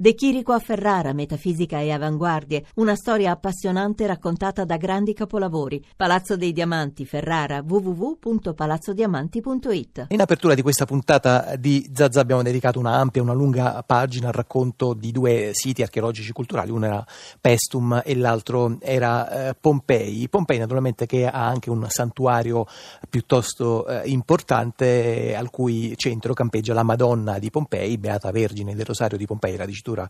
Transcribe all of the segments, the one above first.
De Chirico a Ferrara, metafisica e avanguardie, una storia appassionante raccontata da grandi capolavori. Palazzo dei Diamanti, Ferrara, www.palazzodiamanti.it. In apertura di questa puntata di Zazza abbiamo dedicato una ampia, una lunga pagina al racconto di due siti archeologici culturali, uno era Pestum e l'altro era eh, Pompei. Pompei naturalmente che ha anche un santuario piuttosto eh, importante al cui centro campeggia la Madonna di Pompei, Beata Vergine del Rosario di Pompei, la dicitura struttura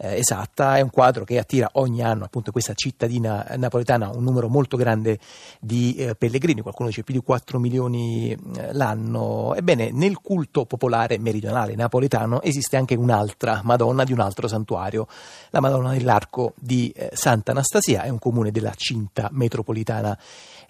eh, esatta, è un quadro che attira ogni anno appunto questa cittadina napoletana un numero molto grande di eh, pellegrini, qualcuno dice più di 4 milioni eh, l'anno. Ebbene, nel culto popolare meridionale napoletano esiste anche un'altra Madonna di un altro santuario, la Madonna dell'Arco di eh, Santa Anastasia, è un comune della cinta metropolitana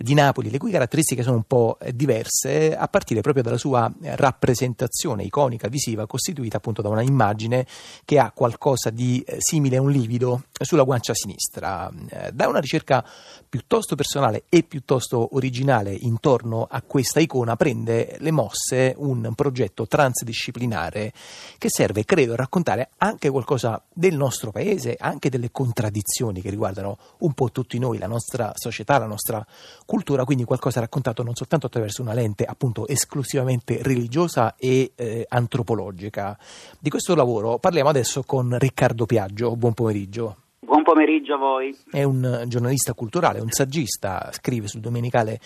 di Napoli, le cui caratteristiche sono un po' diverse, a partire proprio dalla sua rappresentazione iconica visiva, costituita appunto da una immagine che ha qualcosa di eh, simile a un livido sulla guancia sinistra. Eh, da una ricerca piuttosto personale e piuttosto originale intorno a questa icona prende le mosse un progetto transdisciplinare che serve, credo, a raccontare anche qualcosa del nostro paese, anche delle contraddizioni che riguardano un po' tutti noi, la nostra società, la nostra cultura, quindi qualcosa raccontato non soltanto attraverso una lente appunto esclusivamente religiosa e eh, antropologica. Di questo lavoro parliamo adesso con Riccardo Piaggio. Buon pomeriggio. Pomeriggio a voi. È un giornalista culturale, un saggista, scrive sul Domenicale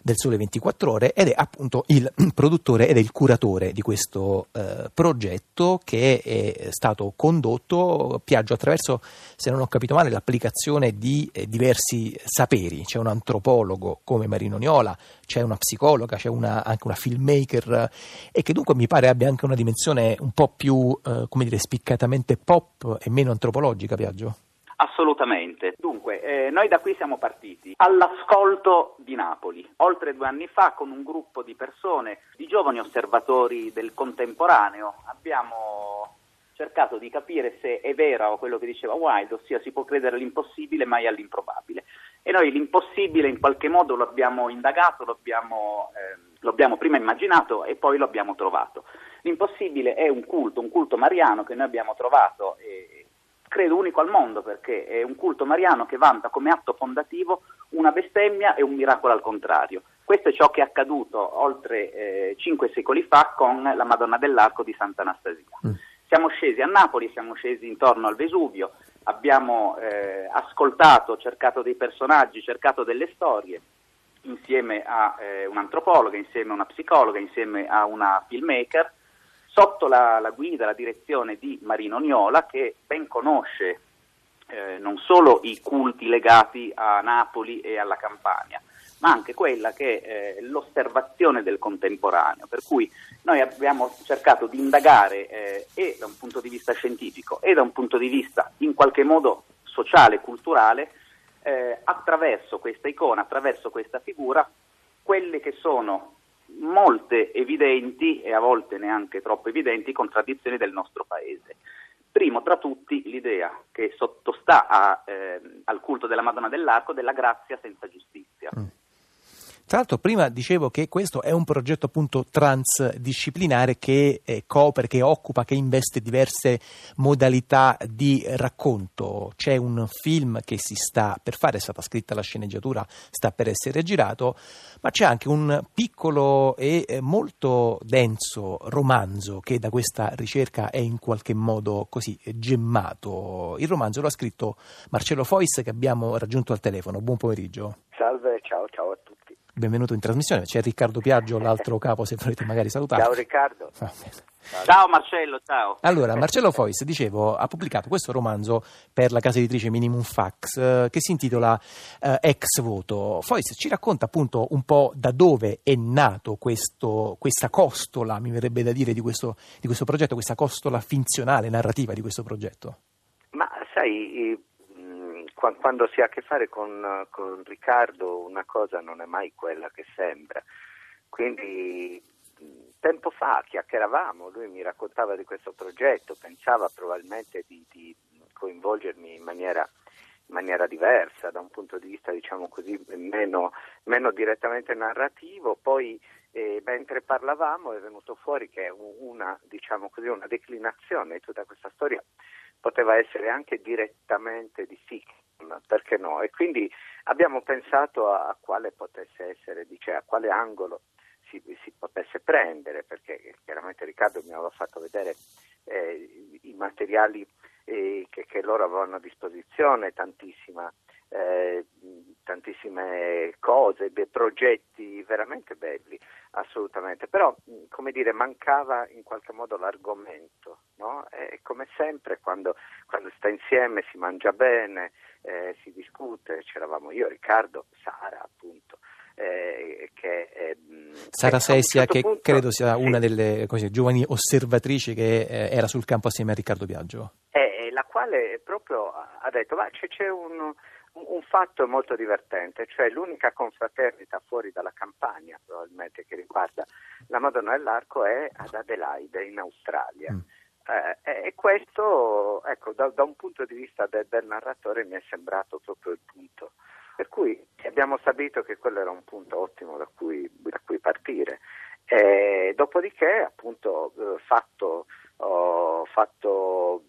del Sole 24 Ore ed è appunto il produttore ed è il curatore di questo eh, progetto che è stato condotto, Piaggio, attraverso, se non ho capito male, l'applicazione di eh, diversi saperi. C'è un antropologo come Marino Niola, c'è una psicologa, c'è una, anche una filmmaker e che dunque mi pare abbia anche una dimensione un po' più, eh, come dire, spiccatamente pop e meno antropologica, Piaggio. Assolutamente. Dunque, eh, noi da qui siamo partiti all'ascolto di Napoli, oltre due anni fa con un gruppo di persone, di giovani osservatori del contemporaneo, abbiamo cercato di capire se è vero quello che diceva Wilde, ossia si può credere all'impossibile mai all'improbabile. E noi l'impossibile in qualche modo lo abbiamo indagato, lo abbiamo, eh, lo abbiamo prima immaginato e poi lo abbiamo trovato. L'impossibile è un culto, un culto mariano che noi abbiamo trovato. E, credo unico al mondo perché è un culto mariano che vanta come atto fondativo una bestemmia e un miracolo al contrario. Questo è ciò che è accaduto oltre eh, cinque secoli fa con la Madonna dell'Arco di Sant'Anastasia. Mm. Siamo scesi a Napoli, siamo scesi intorno al Vesuvio, abbiamo eh, ascoltato, cercato dei personaggi, cercato delle storie insieme a eh, un'antropologa, insieme a una psicologa, insieme a una filmmaker sotto la, la, guida, la direzione di Marino Niola che ben conosce eh, non solo i culti legati a Napoli e alla Campania, ma anche quella che è eh, l'osservazione del contemporaneo, per cui noi abbiamo cercato di indagare eh, e da un punto di vista scientifico e da un punto di vista in qualche modo sociale, culturale, eh, attraverso questa icona, attraverso questa figura, quelle che sono molte evidenti e a volte neanche troppo evidenti contraddizioni del nostro paese. Primo tra tutti l'idea che sottostà a, eh, al culto della Madonna dell'Arco della grazia senza giustizia. Mm. Tra l'altro prima dicevo che questo è un progetto appunto transdisciplinare che eh, copre, che occupa, che investe diverse modalità di racconto. C'è un film che si sta per fare, è stata scritta la sceneggiatura, sta per essere girato, ma c'è anche un piccolo e eh, molto denso romanzo che da questa ricerca è in qualche modo così gemmato. Il romanzo lo ha scritto Marcello Fois che abbiamo raggiunto al telefono. Buon pomeriggio. Salve, ciao, ciao a tutti benvenuto in trasmissione. C'è Riccardo Piaggio, l'altro capo, se volete magari salutare. Ciao Riccardo. Ah, ciao Marcello, ciao. Allora, Marcello Fois, dicevo, ha pubblicato questo romanzo per la casa editrice Minimum Fax eh, che si intitola eh, Ex Voto. Fois ci racconta appunto un po' da dove è nato questo, questa costola, mi verrebbe da dire, di questo, di questo progetto, questa costola finzionale, narrativa di questo progetto. Ma sai, quando si ha a che fare con, con, Riccardo una cosa non è mai quella che sembra. Quindi tempo fa chiacchieravamo, lui mi raccontava di questo progetto, pensava probabilmente di, di coinvolgermi in maniera, in maniera, diversa, da un punto di vista diciamo così meno, meno direttamente narrativo, poi eh, mentre parlavamo è venuto fuori che una, diciamo così, una declinazione di tutta questa storia poteva essere anche direttamente di perché no? E quindi abbiamo pensato a, quale potesse essere, dice, a quale angolo si, si, potesse prendere, perché chiaramente Riccardo mi aveva fatto vedere eh, i materiali eh, che, che, loro avevano a disposizione, eh, tantissime cose, dei progetti veramente belli, assolutamente. Però, come dire, mancava in qualche modo l'argomento, no? Come sempre quando, quando sta insieme si mangia bene, eh, si discute, c'eravamo io, Riccardo, Sara appunto. Eh, che, eh, Sara Sessia, certo che punto, credo sia sì. una delle così, giovani osservatrici che eh, era sul campo assieme a Riccardo Biagio. Eh, la quale proprio ha detto: ma c'è, c'è un, un, fatto molto divertente, cioè l'unica confraternita fuori dalla campagna, probabilmente, che riguarda la Madonna dell'Arco è ad Adelaide, in Australia. Mm. Eh, e questo, ecco, da, da, un punto di vista del, del narratore mi è sembrato proprio il punto per cui abbiamo stabilito che quello era un punto ottimo da cui, da cui partire. E dopodiché, appunto, eh, fatto, fatto,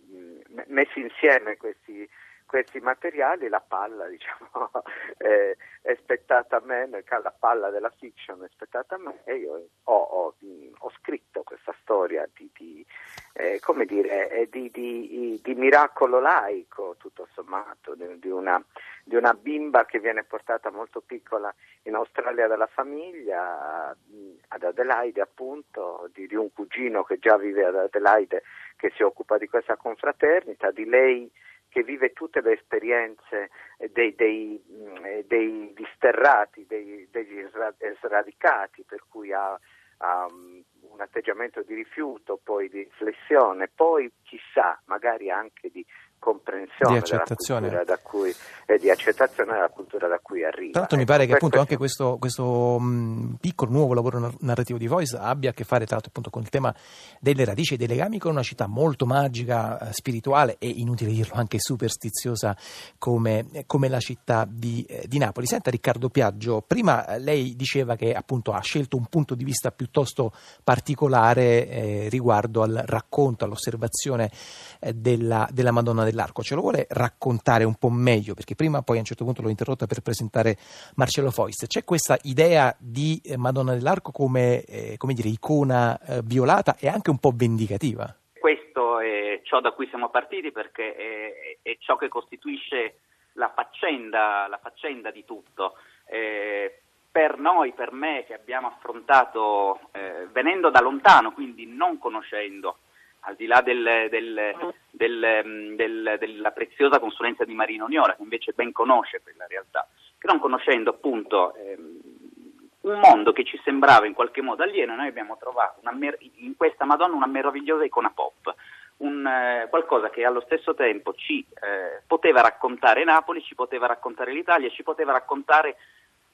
messi insieme questi, questi materiali, la palla diciamo, è, è, spettata a me, la palla della fiction è spettata a me e io ho, ho, ho scritto questa storia di, di, eh, come dire, di, di, di, miracolo laico, tutto sommato, di una, di una bimba che viene portata molto piccola in Australia dalla famiglia, ad Adelaide appunto, di, di un cugino che già vive ad Adelaide che si occupa di questa confraternita, di lei che vive tutte le esperienze dei, dei, dei disterrati, dei, degli sradicati, per cui ha, ha un atteggiamento di rifiuto, poi di flessione, poi chissà, magari anche di comprensione di accettazione. Della da cui, eh, di accettazione della cultura da cui arriva. Tra l'altro mi pare che appunto anche questo, questo mh, piccolo nuovo lavoro narrativo di Voice abbia a che fare tra l'altro appunto con il tema delle radici e dei legami con una città molto magica, eh, spirituale e inutile dirlo anche superstiziosa come, come la città di, eh, di, Napoli. Senta Riccardo Piaggio, prima eh, lei diceva che appunto ha scelto un punto di vista piuttosto particolare eh, riguardo al racconto, all'osservazione eh, della, della Madonna del dell'arco, ce lo vuole raccontare un po' meglio? Perché prima poi a un certo punto l'ho interrotta per presentare Marcello Foist. C'è questa idea di eh, Madonna dell'arco come, eh, come dire, icona eh, violata e anche un po' vendicativa? Questo è ciò da cui siamo partiti perché è, è ciò che costituisce la faccenda, la faccenda di tutto. Eh, per noi, per me che abbiamo affrontato eh, venendo da lontano, quindi non conoscendo al di là del, del, del, mm, della preziosa consulenza di Marino Niola, che invece ben conosce quella realtà, che non conoscendo appunto ehm, un mondo che ci sembrava in qualche modo alieno, noi abbiamo trovato mer- in questa Madonna una meravigliosa icona pop, un, eh, qualcosa che allo stesso tempo ci eh, poteva raccontare Napoli, ci poteva raccontare l'Italia, ci poteva raccontare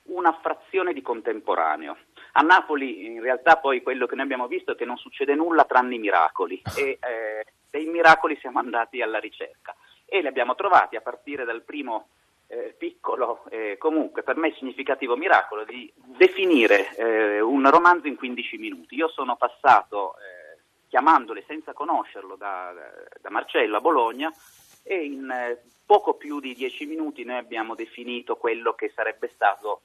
una frazione di contemporaneo. A Napoli in realtà poi quello che noi abbiamo visto è che non succede nulla tranne i miracoli e eh, dei miracoli siamo andati alla ricerca e li abbiamo trovati a partire dal primo eh, piccolo, eh, comunque per me significativo miracolo di definire eh, un romanzo in 15 minuti. Io sono passato, eh, chiamandole senza conoscerlo, da, da, Marcello a Bologna e in eh, poco più di 10 minuti noi abbiamo definito quello che sarebbe stato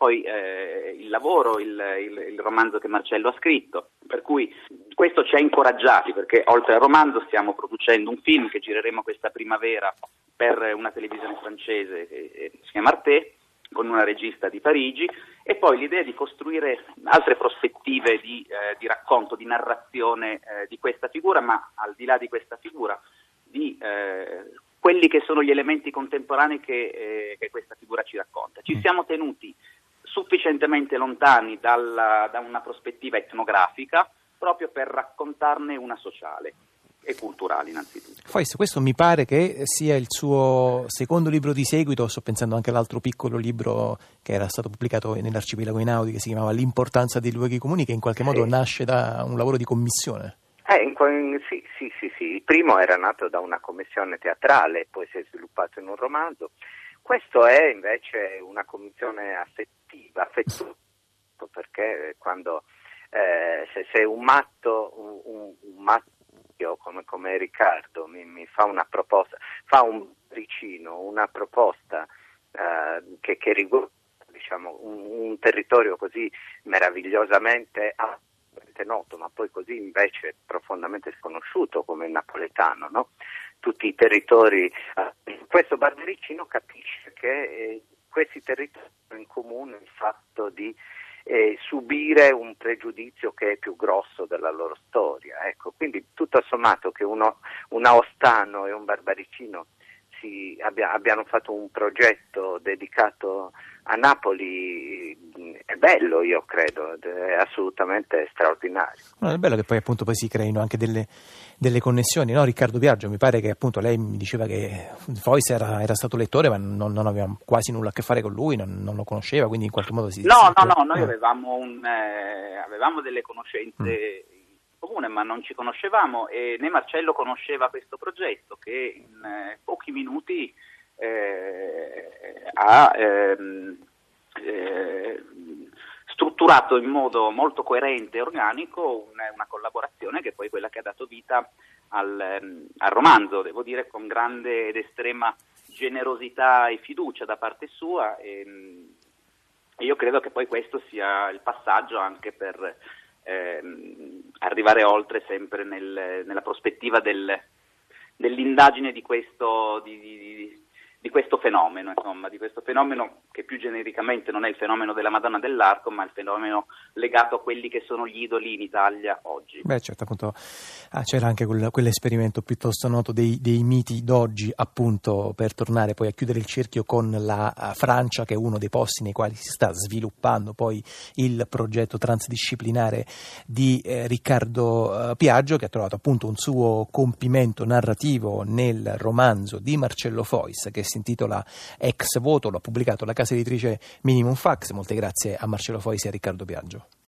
poi eh, il lavoro, il, il, il, romanzo che Marcello ha scritto, per cui questo ci ha incoraggiati perché oltre al romanzo stiamo producendo un film che gireremo questa primavera per una televisione francese che si chiama Arte con una regista di Parigi. E poi l'idea di costruire altre prospettive di, eh, di racconto, di narrazione eh, di questa figura, ma al di là di questa figura, di eh, quelli che sono gli elementi contemporanei che, eh, che questa figura ci racconta. Ci siamo tenuti sufficientemente lontani dalla, da una prospettiva etnografica proprio per raccontarne una sociale e culturale innanzitutto. Questo, questo mi pare che sia il suo secondo libro di seguito, sto pensando anche all'altro piccolo libro che era stato pubblicato nell'arcipelago Inaudi che si chiamava L'importanza dei luoghi comuni che in qualche modo sì. nasce da un lavoro di commissione. Eh, in, sì, sì, sì, sì, il primo era nato da una commissione teatrale, poi si è sviluppato in un romanzo questo è invece una commissione affettiva, affettuosa, perché quando eh, se, se, un matto, un, un matto come, come Riccardo mi, mi, fa una proposta, fa un vicino, una proposta eh, che, che, riguarda diciamo, un, un, territorio così meravigliosamente noto, ma poi così invece profondamente sconosciuto come il napoletano, no? tutti i territori. Eh, questo Barbericino capisce che eh, questi territori hanno in comune il fatto di eh, subire un pregiudizio che è più grosso della loro storia. Ecco, quindi tutto sommato che uno, un Aostano e un Barbaricino si, abbia, abbiano fatto un progetto dedicato a Napoli è bello, io credo, è assolutamente straordinario. No, è bello che poi appunto poi si creino anche delle, delle connessioni, no? Riccardo Biagio, mi pare che appunto lei mi diceva che Fois era, era stato lettore ma non, non, aveva quasi nulla a che fare con lui, non, non, lo conosceva, quindi in qualche modo si... No, si... no, no, noi eh. avevamo, un, eh, avevamo, delle conoscenze... Mm comune, ma non ci conoscevamo e né Marcello conosceva questo progetto che in eh, pochi minuti eh, ha ehm, eh, strutturato in modo molto coerente e organico una, una, collaborazione che è poi quella che ha dato vita al, ehm, al romanzo, devo dire con grande ed estrema generosità e fiducia da parte sua e, e io credo che poi questo sia il passaggio anche per ehm, arrivare oltre sempre nel, nella prospettiva del, dell'indagine di questo, di, di, di questo fenomeno, insomma, di questo fenomeno che più genericamente non è il fenomeno della Madonna dell'Arco, ma il fenomeno legato a quelli che sono gli idoli in Italia oggi. Beh, certo, appunto, ah, c'era anche quel, quell'esperimento piuttosto noto dei, dei, miti d'oggi, appunto, per tornare poi a chiudere il cerchio con la uh, Francia, che è uno dei posti nei quali si sta sviluppando poi il progetto transdisciplinare di eh, Riccardo uh, Piaggio, che ha trovato appunto un suo compimento narrativo nel romanzo di Marcello Fois, che si intitola Ex Voto, lo ha pubblicato la casa editrice Minimum Fax. Molte grazie a Marcello Foisi e a Riccardo Biagio.